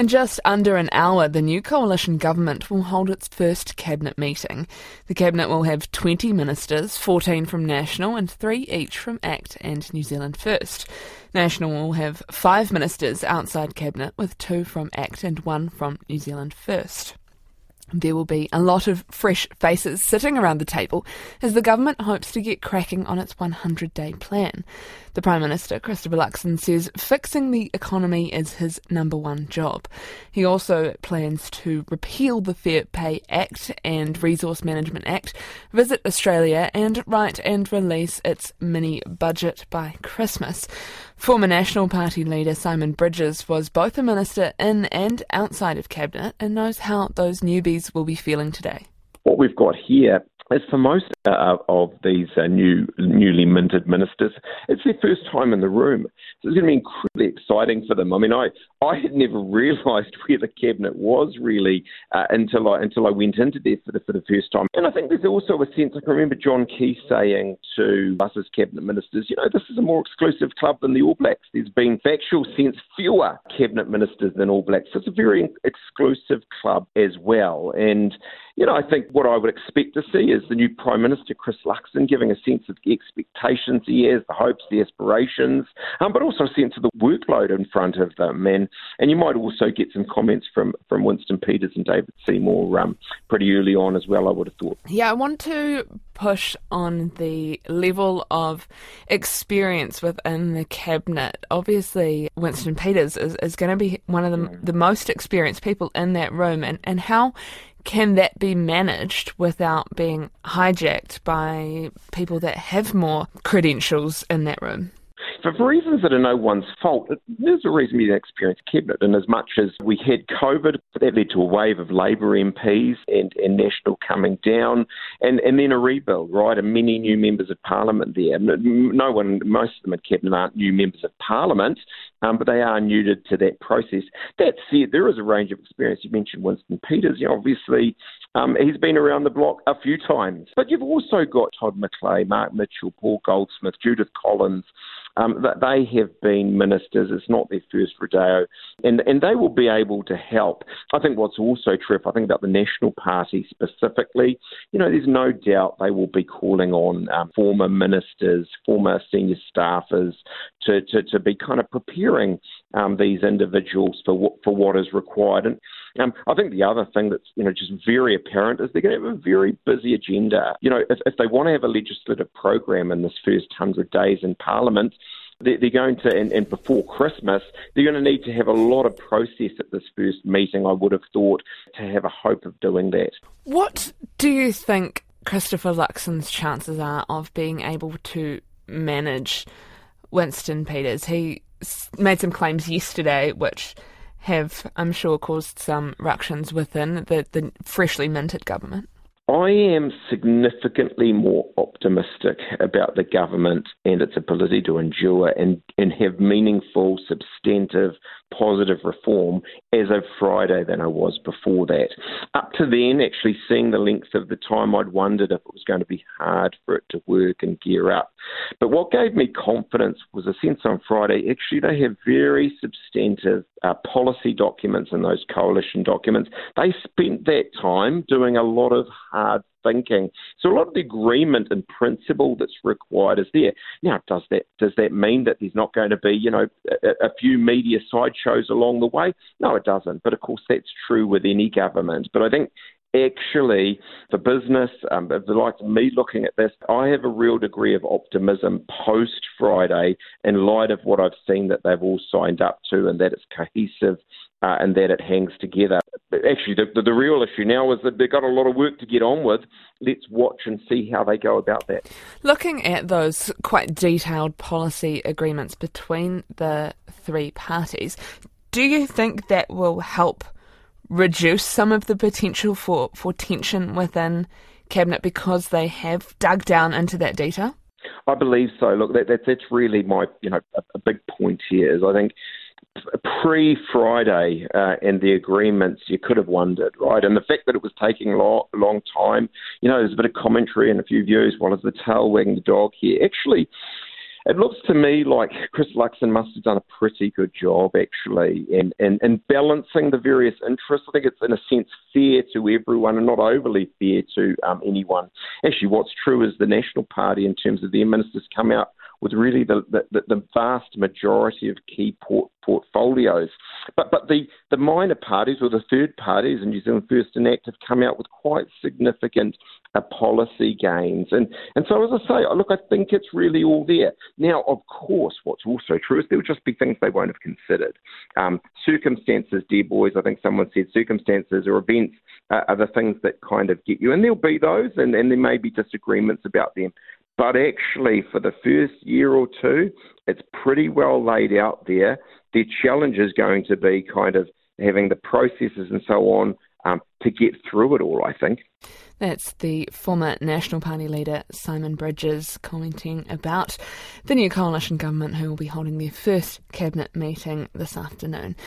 In just under an hour, the new coalition government will hold its first cabinet meeting. The cabinet will have 20 ministers, 14 from National and 3 each from ACT and New Zealand First. National will have 5 ministers outside cabinet with 2 from ACT and 1 from New Zealand First. There will be a lot of fresh faces sitting around the table as the government hopes to get cracking on its 100 day plan. The Prime Minister, Christopher Luxon, says fixing the economy is his number one job. He also plans to repeal the Fair Pay Act and Resource Management Act, visit Australia, and write and release its mini budget by Christmas. Former National Party leader Simon Bridges was both a minister in and outside of Cabinet and knows how those newbies will be feeling today. What we've got here as for most uh, of these uh, new, newly minted ministers, it's their first time in the room. So it's going to be incredibly exciting for them. I mean, I, I had never realised where the cabinet was really uh, until I until I went into there for the for the first time. And I think there's also a sense. I can remember John Key saying to us as cabinet ministers, you know, this is a more exclusive club than the All Blacks. There's been factual sense fewer cabinet ministers than All Blacks. So it's a very exclusive club as well. And you know, I think what I would expect to see is the new Prime Minister, Chris Luxon, giving a sense of the expectations he has, the hopes, the aspirations, um, but also a sense of the workload in front of them. And, and you might also get some comments from, from Winston Peters and David Seymour um, pretty early on as well, I would have thought. Yeah, I want to push on the level of experience within the cabinet. Obviously, Winston Peters is, is going to be one of the, mm. the most experienced people in that room, and, and how can that be managed without being hijacked by people that have more credentials in that room? For reasons that are no one's fault, there's a reason we didn't experience cabinet. And as much as we had COVID, that led to a wave of Labour MPs and, and National coming down, and, and then a rebuild, right? And many new members of Parliament there. No one, most of them in cabinet aren't new members of Parliament, um, but they are new to, to that process. That said, there is a range of experience. You mentioned Winston Peters. You know, obviously, um, he's been around the block a few times. But you've also got Todd McClay, Mark Mitchell, Paul Goldsmith, Judith Collins. Um, they have been ministers. It's not their first rodeo, and and they will be able to help. I think what's also true, if I think about the National Party specifically, you know, there's no doubt they will be calling on um, former ministers, former senior staffers to, to, to be kind of preparing um, these individuals for what for what is required. And um, I think the other thing that's you know just very apparent is they're going to have a very busy agenda. You know, if, if they want to have a legislative program in this first hundred days in Parliament, they're going to, and, and, before Christmas, they're going to need to have a lot of process at this first meeting, I would have thought, to have a hope of doing that. What do you think Christopher Luxon's chances are of being able to manage Winston Peters? He made some claims yesterday which have, I'm sure, caused some ructions within the, the freshly minted government. I am significantly more optimistic about the government and its ability to endure and, and have meaningful, substantive, positive reform as of Friday than I was before that. Up to then, actually seeing the length of the time, I'd wondered if it was going to be hard for it to work and gear up. But what gave me confidence was a sense on Friday, actually, they have very substantive uh, policy documents and those coalition documents. They spent that time doing a lot of hard thinking. So a lot of the agreement and principle that's required is there. Now, does that does that mean that there's not going to be, you know, a, a few media sideshows along the way? No, it doesn't. But of course, that's true with any government. But I think actually, for business, um, likes me looking at this, I have a real degree of optimism post Friday in light of what I've seen that they've all signed up to and that it's cohesive uh, and that it hangs together. Actually, the, the, the, real issue now is that they've got a lot of work to get on with. Let's watch and see how they go about that. Looking at those quite detailed policy agreements between the three parties, do you think that will help? Reduce some of the potential for, for tension within cabinet because they have dug down into that data? I believe so. Look, that, that that's really my you know a, a big point here is I think pre Friday uh, and the agreements, you could have wondered, right? And the fact that it was taking a long, long time, you know, there's a bit of commentary and a few views. Well, is the tail wagging the dog here? Actually, it looks to me like Chris Luxon must have done a pretty good job, actually, in, in, in balancing the various interests. I think it's, in a sense, fair to everyone and not overly fair to um, anyone. Actually, what's true is the National Party, in terms of their ministers, come out with really the, the, the vast majority of key port, portfolios. But but the, the minor parties or the third parties in New Zealand First and Act have come out with quite significant uh, policy gains. And and so as I say, look, I think it's really all there. Now, of course, what's also true is there will just be things they won't have considered. Um, circumstances, dear boys, I think someone said circumstances or events uh, are the things that kind of get you. And there'll be those, and, and there may be disagreements about them. But actually, for the first year or two, it's pretty well laid out there. The challenge is going to be kind of having the processes and so on um, to get through it all, I think. That's the former National Party leader Simon Bridges commenting about the new coalition government who will be holding their first cabinet meeting this afternoon.